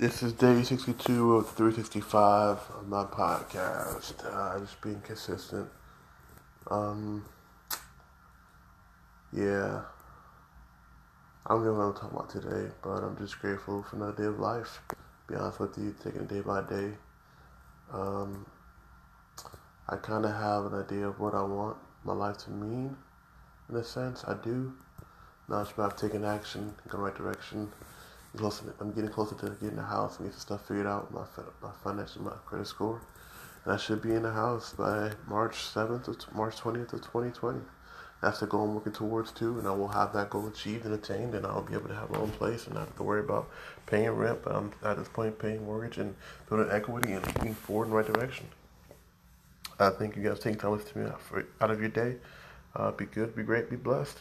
This is day 62 of 365 of my podcast. Uh, just being consistent. Um, yeah. I don't know what I'm talking about today, but I'm just grateful for another day of life. Be honest with you, taking it day by day. Um, I kind of have an idea of what I want my life to mean, in a sense. I do. Now it's about taking action, going the right direction I'm getting closer to getting a house and get some stuff figured out. My my financial, my credit score, and I should be in the house by March 7th or March 20th of 2020. That's the goal I'm working towards too, and I will have that goal achieved and attained, and I'll be able to have my own place and not have to worry about paying rent. But I'm at this point paying mortgage and building equity and moving forward in the right direction. I think you guys take time to me out, out of your day. Uh, be good, be great, be blessed.